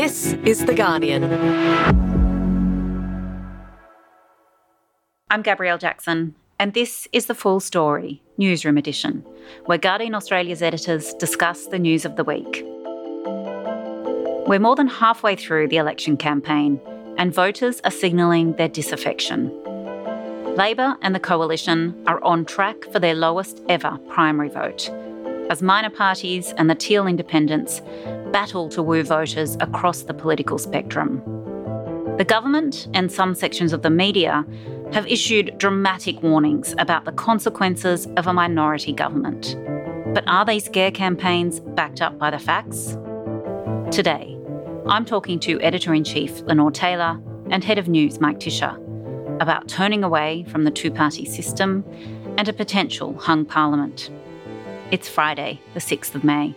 This is The Guardian. I'm Gabrielle Jackson, and this is the full story, Newsroom Edition, where Guardian Australia's editors discuss the news of the week. We're more than halfway through the election campaign, and voters are signalling their disaffection. Labor and the Coalition are on track for their lowest ever primary vote, as minor parties and the Teal independents battle to woo voters across the political spectrum. The government and some sections of the media have issued dramatic warnings about the consequences of a minority government. But are these scare campaigns backed up by the facts? Today, I'm talking to Editor in Chief Lenore Taylor and Head of News Mike Ticher about turning away from the two party system and a potential hung parliament. It's Friday, the 6th of May.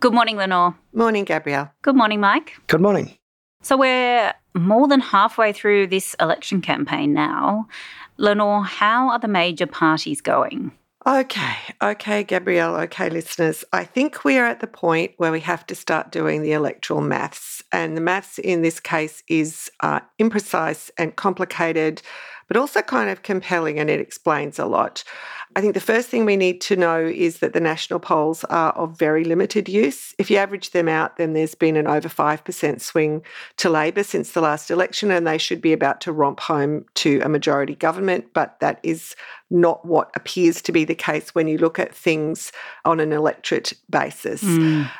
Good morning, Lenore. Morning, Gabrielle. Good morning, Mike. Good morning. So we're more than halfway through this election campaign now. Lenore, how are the major parties going? Okay, okay, Gabrielle, okay, listeners. I think we are at the point where we have to start doing the electoral maths. And the maths in this case is uh, imprecise and complicated, but also kind of compelling, and it explains a lot. I think the first thing we need to know is that the national polls are of very limited use. If you average them out, then there's been an over 5% swing to Labor since the last election, and they should be about to romp home to a majority government. But that is not what appears to be the case when you look at things on an electorate basis. Mm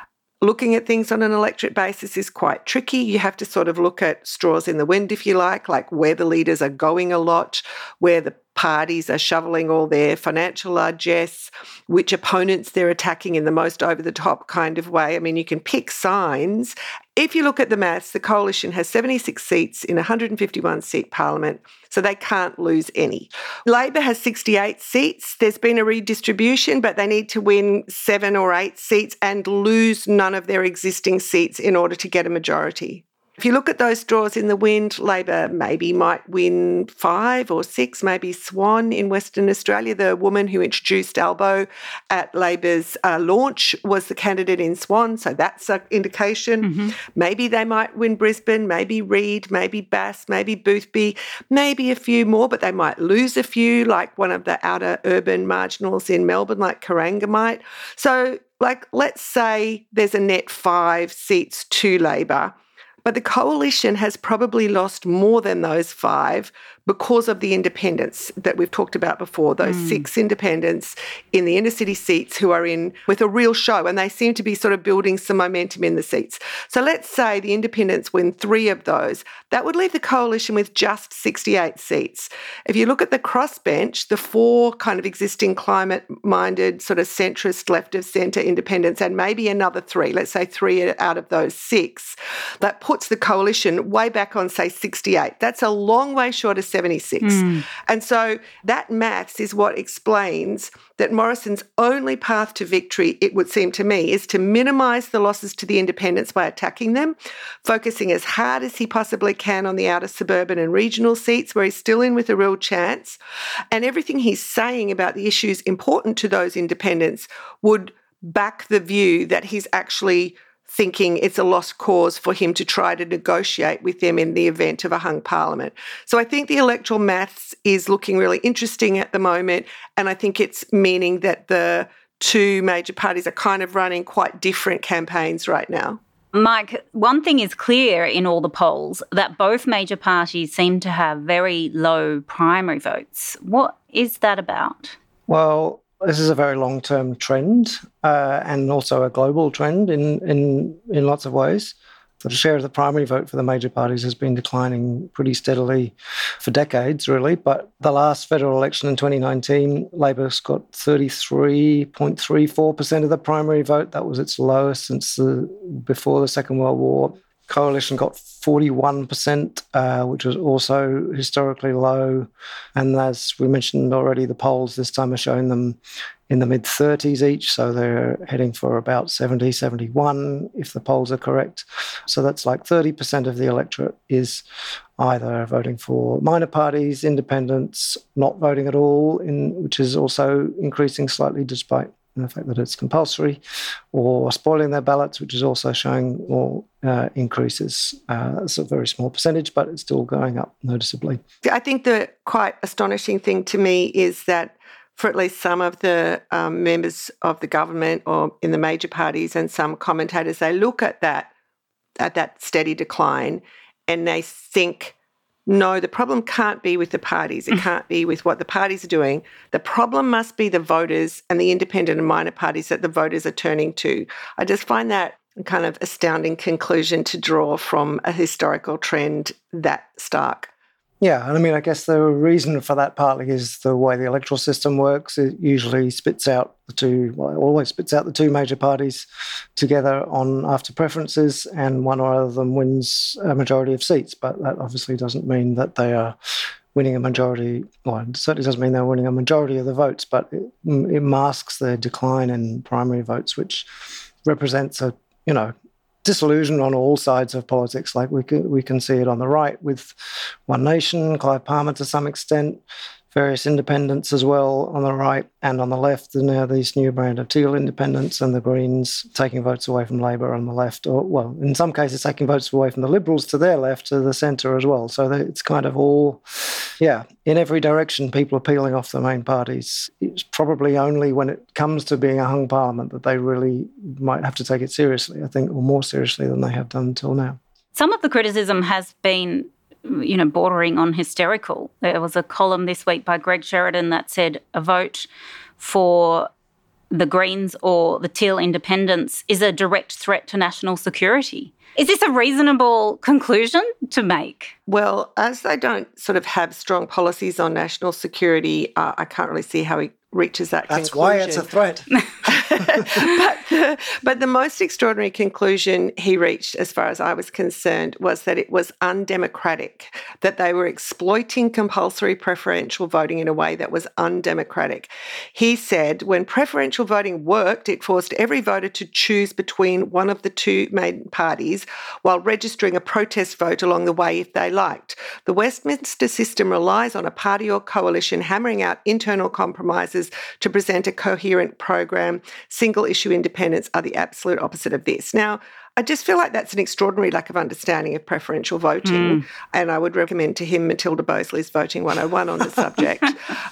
looking at things on an electorate basis is quite tricky. You have to sort of look at straws in the wind, if you like, like where the leaders are going a lot, where the parties are shoveling all their financial largesse, which opponents they're attacking in the most over the top kind of way. I mean, you can pick signs. If you look at the maths, the coalition has 76 seats in a 151 seat parliament, so they can't lose any. Labor has 68 seats. There's been a redistribution, but they need to win seven or eight seats and lose none of their existing seats in order to get a majority. If you look at those draws in the wind, Labor maybe might win five or six, maybe Swan in Western Australia. The woman who introduced Albo at Labor's uh, launch was the candidate in Swan, so that's an indication. Mm-hmm. Maybe they might win Brisbane, maybe Reid, maybe Bass, maybe Boothby, maybe a few more, but they might lose a few, like one of the outer urban marginals in Melbourne, like Corangamite. So, like, let's say there's a net five seats to Labor but the coalition has probably lost more than those five because of the independents that we've talked about before, those mm. six independents in the inner city seats who are in with a real show, and they seem to be sort of building some momentum in the seats. So let's say the independents win three of those. That would leave the coalition with just 68 seats. If you look at the crossbench, the four kind of existing climate minded, sort of centrist, left of centre independents, and maybe another three, let's say three out of those six, that puts the coalition way back on, say, 68. That's a long way short of 76. Mm. And so that maths is what explains that Morrison's only path to victory, it would seem to me, is to minimise the losses to the independents by attacking them, focusing as hard as he possibly can on the outer suburban and regional seats where he's still in with a real chance. And everything he's saying about the issues important to those independents would back the view that he's actually thinking it's a lost cause for him to try to negotiate with them in the event of a hung parliament. So I think the electoral maths is looking really interesting at the moment. And I think it's meaning that the two major parties are kind of running quite different campaigns right now. Mike, one thing is clear in all the polls that both major parties seem to have very low primary votes. What is that about? Well, this is a very long term trend uh, and also a global trend in, in, in lots of ways. The share of the primary vote for the major parties has been declining pretty steadily for decades, really. But the last federal election in 2019, Labor's got 33.34% of the primary vote. That was its lowest since the, before the Second World War. Coalition got 41%, uh, which was also historically low. And as we mentioned already, the polls this time are showing them in the mid 30s each. So they're heading for about 70, 71, if the polls are correct. So that's like 30% of the electorate is either voting for minor parties, independents, not voting at all, in, which is also increasing slightly despite the fact that it's compulsory, or spoiling their ballots, which is also showing more uh, increases. Uh, it's a very small percentage, but it's still going up noticeably. I think the quite astonishing thing to me is that for at least some of the um, members of the government or in the major parties and some commentators, they look at that at that steady decline and they think, no, the problem can't be with the parties. It can't be with what the parties are doing. The problem must be the voters and the independent and minor parties that the voters are turning to. I just find that kind of astounding conclusion to draw from a historical trend that stark. Yeah, and I mean, I guess the reason for that partly is the way the electoral system works. It usually spits out the two, well, always spits out the two major parties together on after preferences, and one or other of them wins a majority of seats. But that obviously doesn't mean that they are winning a majority. Well, certainly doesn't mean they're winning a majority of the votes, but it, it masks the decline in primary votes, which represents a you know disillusion on all sides of politics. Like we can, we can see it on the right with One Nation, Clive Palmer to some extent, various independents as well on the right and on the left. And now this new brand of teal independents and the Greens taking votes away from Labor on the left, or well, in some cases taking votes away from the Liberals to their left to the centre as well. So it's kind of all, yeah, in every direction. People are peeling off the main parties. It's probably only when it comes to being a hung parliament that they really might have to take it seriously. I think, or more seriously than they have done until now. Some of the criticism has been you know, bordering on hysterical. There was a column this week by Greg Sheridan that said a vote for the Greens or the Teal independents is a direct threat to national security. Is this a reasonable conclusion to make? Well, as they don't sort of have strong policies on national security, uh, I can't really see how he reaches that That's conclusion. why it's a threat. but, the, but the most extraordinary conclusion he reached, as far as I was concerned, was that it was undemocratic, that they were exploiting compulsory preferential voting in a way that was undemocratic. He said when preferential voting worked, it forced every voter to choose between one of the two main parties while registering a protest vote along the way if they liked. The Westminster system relies on a party or coalition hammering out internal compromises to present a coherent program single issue independents are the absolute opposite of this. Now, I just feel like that's an extraordinary lack of understanding of preferential voting. Mm. And I would recommend to him Matilda Boseley's Voting 101 on the subject.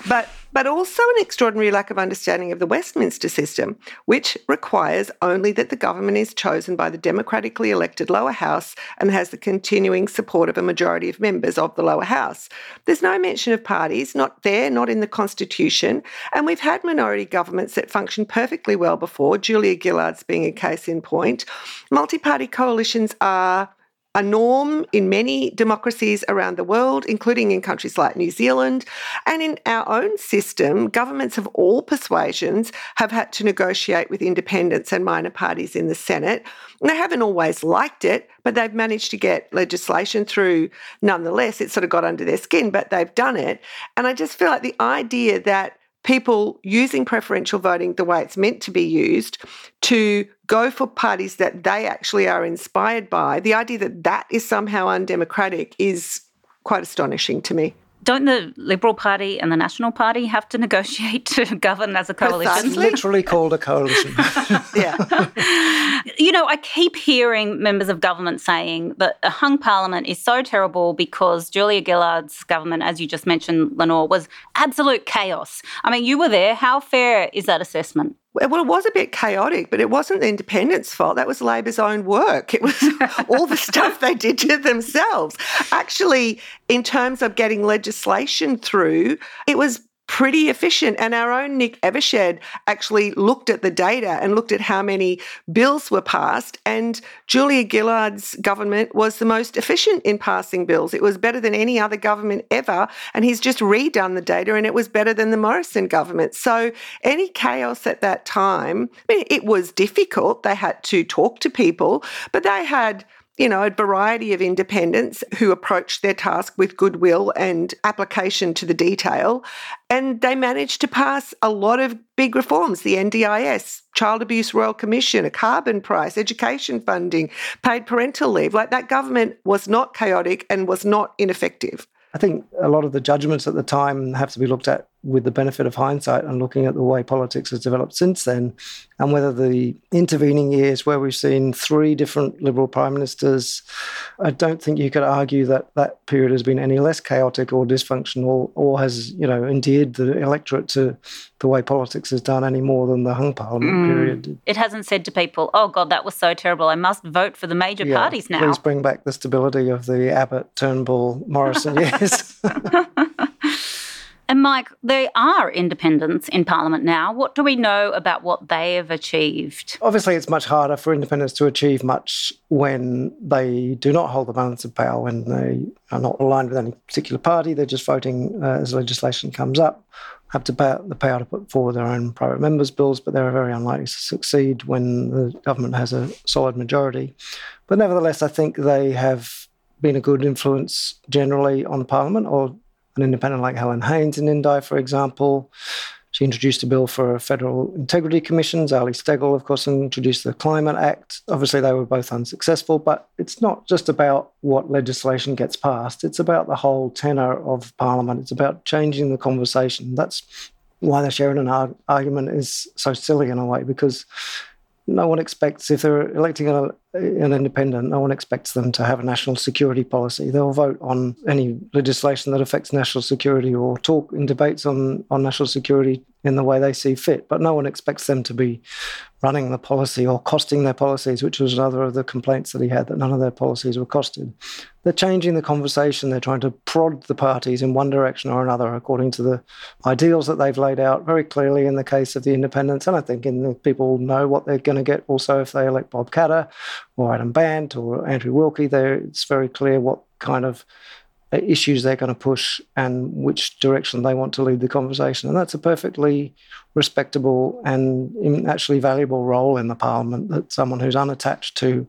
but but also an extraordinary lack of understanding of the Westminster system, which requires only that the government is chosen by the democratically elected lower house and has the continuing support of a majority of members of the lower house. There's no mention of parties, not there, not in the Constitution. And we've had minority governments that function perfectly well before, Julia Gillard's being a case in point. Multi party coalitions are a norm in many democracies around the world, including in countries like New Zealand. And in our own system, governments of all persuasions have had to negotiate with independents and minor parties in the Senate. And they haven't always liked it, but they've managed to get legislation through nonetheless. It sort of got under their skin, but they've done it. And I just feel like the idea that people using preferential voting the way it's meant to be used to go for parties that they actually are inspired by, the idea that that is somehow undemocratic is quite astonishing to me don't the Liberal Party and the National Party have to negotiate to govern as a coalition? It's literally called a coalition. yeah. you know, I keep hearing members of government saying that a hung parliament is so terrible because Julia Gillard's government, as you just mentioned, Lenore, was absolute chaos. I mean, you were there. How fair is that assessment? Well, it was a bit chaotic, but it wasn't the independents' fault. That was Labor's own work. It was all the stuff they did to themselves. Actually, in terms of getting legislation through, it was pretty efficient. And our own Nick Evershed actually looked at the data and looked at how many bills were passed. And Julia Gillard's government was the most efficient in passing bills. It was better than any other government ever. And he's just redone the data and it was better than the Morrison government. So any chaos at that time, I mean, it was difficult. They had to talk to people, but they had you know, a variety of independents who approached their task with goodwill and application to the detail. And they managed to pass a lot of big reforms the NDIS, Child Abuse Royal Commission, a carbon price, education funding, paid parental leave. Like that government was not chaotic and was not ineffective. I think a lot of the judgments at the time have to be looked at with the benefit of hindsight and looking at the way politics has developed since then, and whether the intervening years where we've seen three different Liberal prime ministers, I don't think you could argue that that period has been any less chaotic or dysfunctional or has, you know, endeared the electorate to the way politics has done any more than the hung parliament mm. period. It hasn't said to people, oh God, that was so terrible. I must vote for the major yeah, parties now. Please bring back the stability of the Abbott, Turnbull, Morrison years. And Mike, there are independents in Parliament now. What do we know about what they have achieved? Obviously, it's much harder for independents to achieve much when they do not hold the balance of power, when they are not aligned with any particular party. They're just voting uh, as legislation comes up, have to pay, the power to put forward their own private members' bills, but they're very unlikely to succeed when the government has a solid majority. But nevertheless, I think they have been a good influence generally on Parliament, or an independent like Helen Haines in Indi, for example. She introduced a bill for federal integrity commission. Zali Steggall, of course, introduced the Climate Act. Obviously, they were both unsuccessful, but it's not just about what legislation gets passed. It's about the whole tenor of Parliament. It's about changing the conversation. That's why the Sheridan argument is so silly in a way, because no one expects, if they're electing a, an independent, no one expects them to have a national security policy. They'll vote on any legislation that affects national security or talk in debates on, on national security in the way they see fit. But no one expects them to be running the policy or costing their policies, which was another of the complaints that he had that none of their policies were costed. They're changing the conversation. They're trying to prod the parties in one direction or another according to the ideals that they've laid out very clearly in the case of the independents. And I think in the, people know what they're going to get also if they elect Bob Katter or Adam Bandt or Andrew Wilkie. There, it's very clear what kind of issues they're going to push and which direction they want to lead the conversation. And that's a perfectly respectable and actually valuable role in the parliament that someone who's unattached to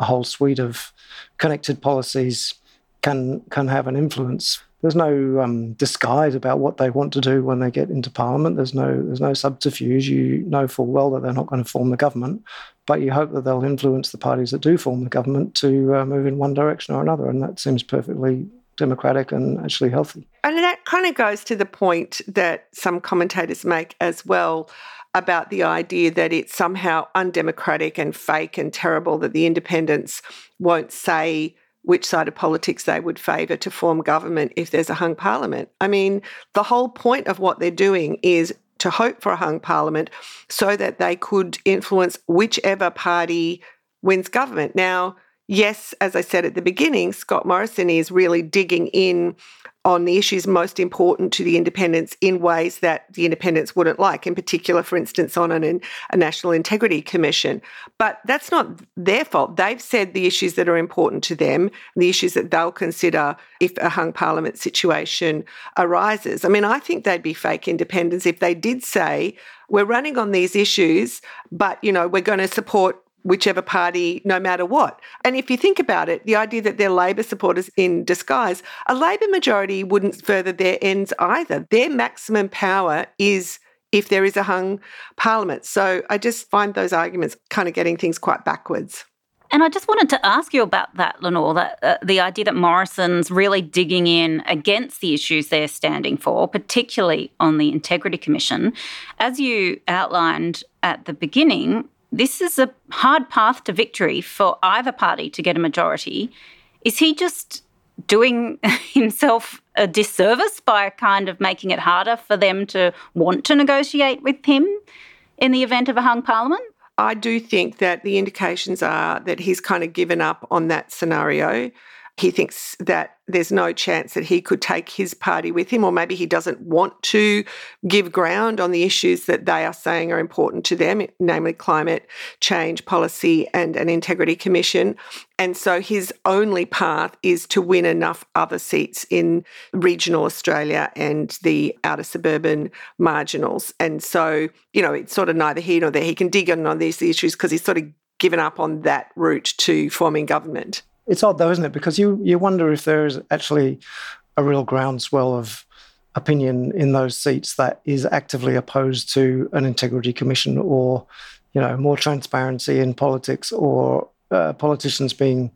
a whole suite of connected policies can can have an influence. There's no um, disguise about what they want to do when they get into parliament. There's no there's no subterfuge. You know full well that they're not going to form the government, but you hope that they'll influence the parties that do form the government to uh, move in one direction or another, and that seems perfectly democratic and actually healthy. And that kind of goes to the point that some commentators make as well about the idea that it's somehow undemocratic and fake and terrible that the independents won't say which side of politics they would favour to form government if there's a hung parliament. I mean, the whole point of what they're doing is to hope for a hung parliament so that they could influence whichever party wins government. Now, yes, as I said at the beginning, Scott Morrison is really digging in on the issues most important to the independents in ways that the independents wouldn't like, in particular, for instance, on an, a National Integrity Commission. But that's not their fault. They've said the issues that are important to them, the issues that they'll consider if a hung parliament situation arises. I mean, I think they'd be fake independents if they did say, we're running on these issues, but, you know, we're going to support whichever party, no matter what. And if you think about it, the idea that they're Labor supporters in disguise, a Labor majority wouldn't further their ends either. Their maximum power is if there is a hung parliament. So I just find those arguments kind of getting things quite backwards. And I just wanted to ask you about that, Lenore, that uh, the idea that Morrison's really digging in against the issues they're standing for, particularly on the Integrity Commission. As you outlined at the beginning, this is a hard path to victory for either party to get a majority. Is he just doing himself a disservice by kind of making it harder for them to want to negotiate with him in the event of a hung parliament? I do think that the indications are that he's kind of given up on that scenario. He thinks that there's no chance that he could take his party with him, or maybe he doesn't want to give ground on the issues that they are saying are important to them, namely climate change policy and an integrity commission. And so his only path is to win enough other seats in regional Australia and the outer suburban marginals. And so, you know, it's sort of neither here nor there. He can dig in on these issues because he's sort of given up on that route to forming government. It's odd though, isn't it? Because you you wonder if there is actually a real groundswell of opinion in those seats that is actively opposed to an integrity commission or you know more transparency in politics or uh, politicians being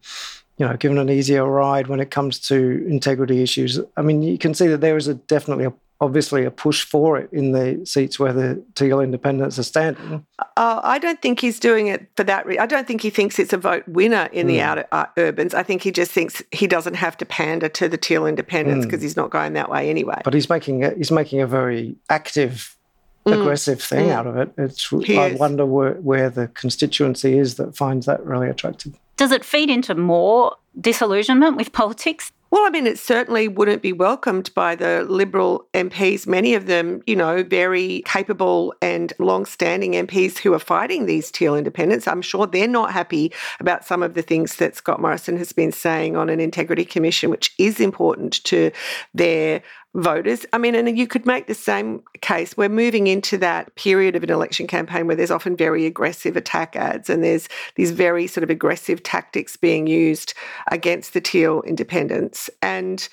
you know given an easier ride when it comes to integrity issues i mean you can see that there is a definitely a obviously a push for it in the seats where the Teal independents are standing. Uh, I don't think he's doing it for that reason. I don't think he thinks it's a vote winner in mm. the hmm. outer uh, urbans. I think he just thinks he doesn't have to pander to the Teal independents because mm. he's not going that way anyway. But he's making a, he's making a very active. Mm. Aggressive thing mm. out of it. It's. He I is. wonder where, where the constituency is that finds that really attractive. Does it feed into more disillusionment with politics? Well, I mean, it certainly wouldn't be welcomed by the Liberal MPs, many of them, you know, very capable and long standing MPs who are fighting these teal independents. I'm sure they're not happy about some of the things that Scott Morrison has been saying on an integrity commission, which is important to their voters. I mean, and you could make the same case. We're moving into that period of an election campaign where there's often very aggressive attack ads and there's these very sort of aggressive tactics being used against the teal independents. And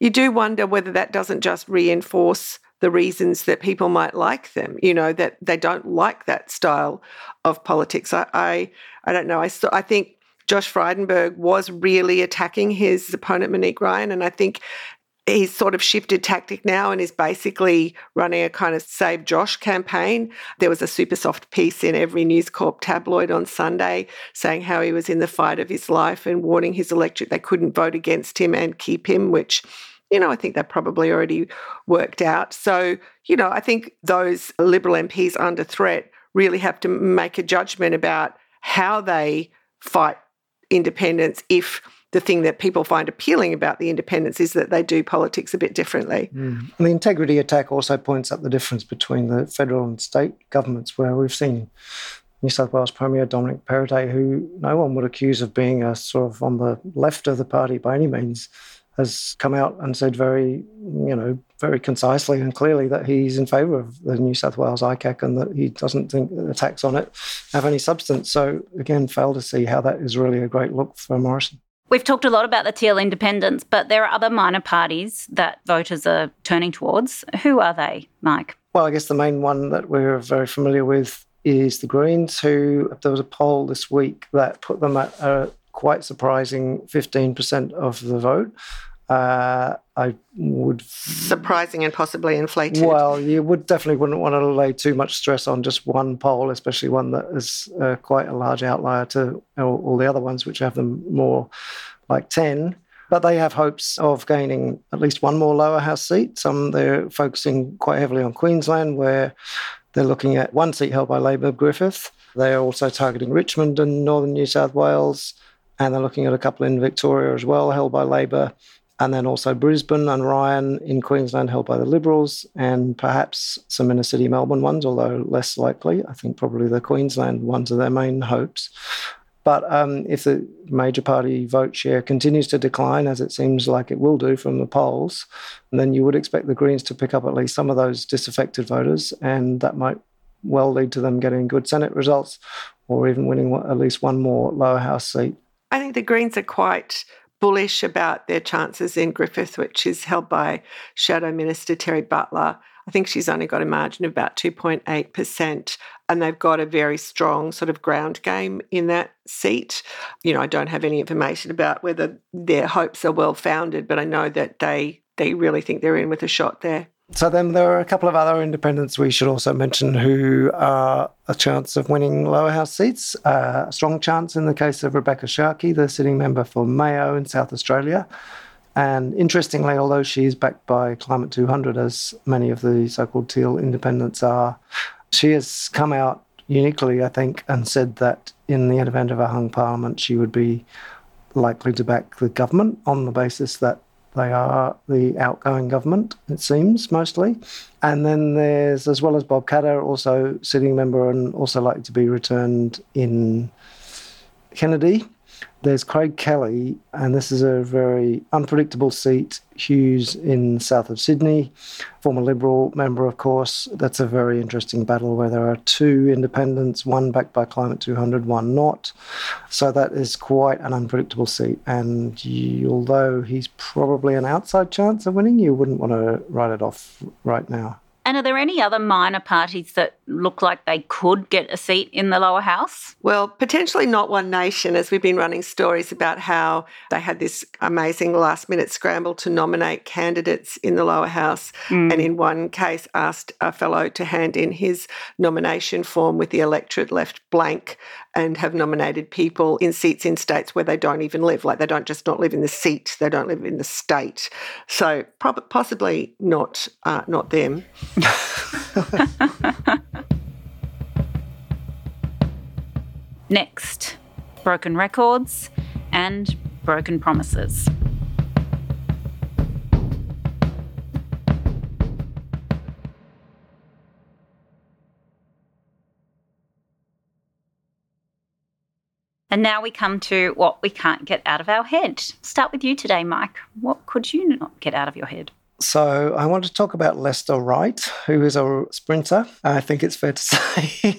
you do wonder whether that doesn't just reinforce the reasons that people might like them, you know, that they don't like that style of politics. I I, I don't know. I, I think Josh Frydenberg was really attacking his opponent, Monique Ryan. And I think he's sort of shifted tactic now and is basically running a kind of Save Josh campaign. There was a super soft piece in every News Corp tabloid on Sunday saying how he was in the fight of his life and warning his electorate they couldn't vote against him and keep him, which you know, I think that probably already worked out. So, you know, I think those Liberal MPs under threat really have to make a judgment about how they fight independents if the thing that people find appealing about the independents is that they do politics a bit differently. Mm. And the integrity attack also points up the difference between the federal and state governments, where we've seen New South Wales Premier Dominic Perrottet, who no one would accuse of being a sort of on the left of the party by any means, has come out and said very, you know, very concisely and clearly that he's in favour of the New South Wales ICAC and that he doesn't think the attacks on it have any substance. So again, fail to see how that is really a great look for Morrison. We've talked a lot about the Teal independents, but there are other minor parties that voters are turning towards. Who are they, Mike? Well, I guess the main one that we're very familiar with is the Greens, who there was a poll this week that put them at a quite surprising 15% of the vote. Uh, I would surprising and possibly inflated. Well, you would definitely wouldn't want to lay too much stress on just one poll, especially one that is uh, quite a large outlier to all, all the other ones, which have them more like ten. But they have hopes of gaining at least one more lower house seat. Some they're focusing quite heavily on Queensland, where they're looking at one seat held by Labor, Griffith. They are also targeting Richmond and northern New South Wales, and they're looking at a couple in Victoria as well, held by Labor and then also Brisbane and Ryan in Queensland held by the Liberals, and perhaps some inner city Melbourne ones, although less likely. I think probably the Queensland ones are their main hopes. But um, if the major party vote share continues to decline, as it seems like it will do from the polls, then you would expect the Greens to pick up at least some of those disaffected voters, and that might well lead to them getting good Senate results or even winning at least one more lower house seat. I think the Greens are quite bullish about their chances in Griffith, which is held by Shadow Minister Terri Butler. I think she's only got a margin of about 2.8%, and they've got a very strong sort of ground game in that seat. You know, I don't have any information about whether their hopes are well founded, but I know that they they really think they're in with a shot there. So then there are a couple of other independents we should also mention who are a chance of winning lower house seats. Uh, a strong chance in the case of Rebekha Sharkie, the sitting member for Mayo in South Australia. And interestingly, although she is backed by Climate 200, as many of the so-called teal independents are, she has come out uniquely, I think, and said that in the event of a hung parliament, she would be likely to back the government on the basis that they are the outgoing government, it seems, mostly. And then there's, as well as Bob Katter, also sitting member and also likely to be returned in Kennedy. There's Craig Kelly, and this is a very unpredictable seat. Hughes in south of Sydney, former Liberal member, of course. That's a very interesting battle where there are two independents, one backed by Climate 200, one not. So that is quite an unpredictable seat. And you, although he's probably an outside chance of winning, you wouldn't want to write it off right now. And are there any other minor parties that look like they could get a seat in the lower house? Well, potentially not One Nation, as we've been running stories about how they had this amazing last minute scramble to nominate candidates in the lower house. Mm. And in one case, asked a fellow to hand in his nomination form with the electorate left blank and have nominated people in seats in states where they don't even live. Like they don't just not live in the seat, they don't live in the state. So possibly not uh, not them. Next, broken records and broken promises. And now we come to what we can't get out of our head. Start with you today, Mike. What could you not get out of your head? So I want to talk about Lester Wright, who is a sprinter. I think it's fair to say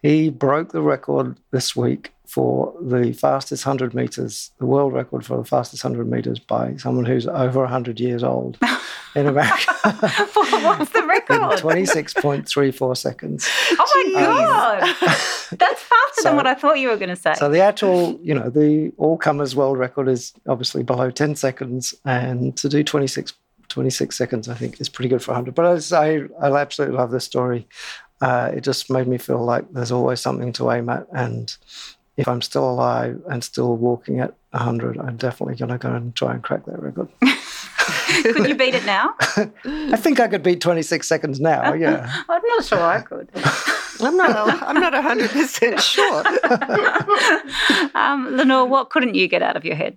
he broke the record this week for the fastest 100 meters, the world record for the fastest 100 meters by someone who's over 100 years old in America. What's the record? 26.34 seconds. Oh my God. That's faster so, than what I thought you were going to say. So the actual, you know, the all comers world record is obviously below 10 seconds. And to do 26 26 seconds, I think, is pretty good for 100. But I, I absolutely love this story. Uh, it just made me feel like there's always something to aim at. And if I'm still alive and still walking at 100, I'm definitely going to go and try and crack that record. could you beat it now? I think I could beat 26 seconds now, yeah. I'm not sure I could. I'm not. I'm not hundred percent sure. um, Lenore, what couldn't you get out of your head?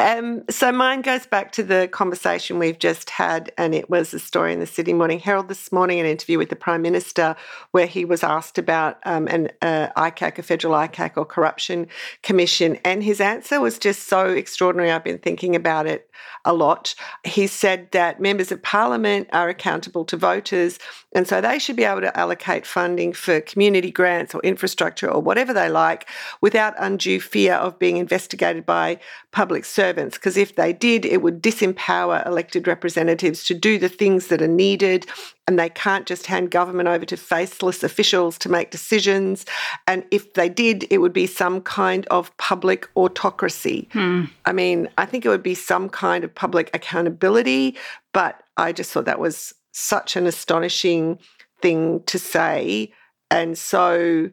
Um, so mine goes back to the conversation we've just had, and it was a story in the Sydney Morning Herald this morning, an interview with the Prime Minister, where he was asked about um, an uh, ICAC, a federal ICAC or corruption commission, and his answer was just so extraordinary. I've been thinking about it a lot. He said that members of parliament are accountable to voters, and so they should be able to allocate funding for community grants or infrastructure or whatever they like without undue fear of being investigated by public servants. Because if they did, it would disempower elected representatives to do the things that are needed and they can't just hand government over to faceless officials to make decisions. And if they did, it would be some kind of public autocracy. Hmm. I mean, I think it would be some kind of public accountability, but I just thought that was such an astonishing thing to say and so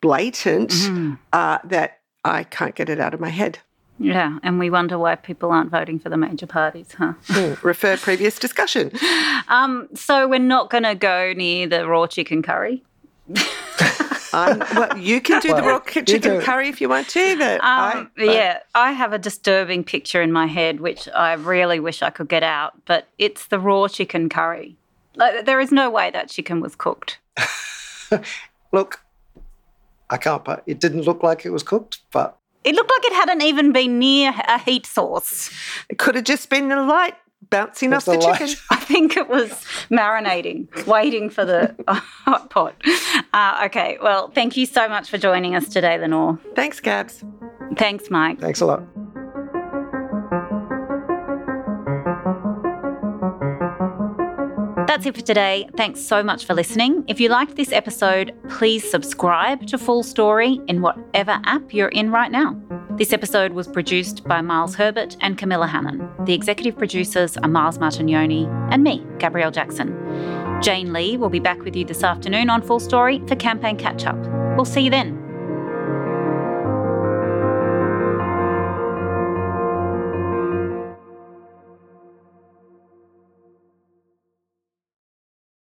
blatant mm-hmm. uh, that I can't get it out of my head. Yeah, and we wonder why people aren't voting for the major parties, huh? Hmm, refer previous discussion. Um, so we're not going to go near the raw chicken curry. well, you can do well, the raw chicken curry if you want to. But, um, I, but yeah, I have a disturbing picture in my head, which I really wish I could get out. But it's the raw chicken curry. Like, there is no way that chicken was cooked. Look, I can't. It didn't look like it was cooked, but it looked like it hadn't even been near a heat source. It could have just been the light bouncing off the, the chicken. I think it was marinating, waiting for the hot pot. Uh, okay, well, thank you so much for joining us today, Lenore. Thanks, Gabs. Thanks, Mike. Thanks a lot. That's it for today. Thanks so much for listening. If you liked this episode, please subscribe to Full Story in whatever app you're in right now. This episode was produced by Miles Herbert and Camilla Hannon. The executive producers are Miles Martignoni and me, Gabrielle Jackson. Jane Lee will be back with you this afternoon on Full Story for Campaign Catch Up. We'll see you then.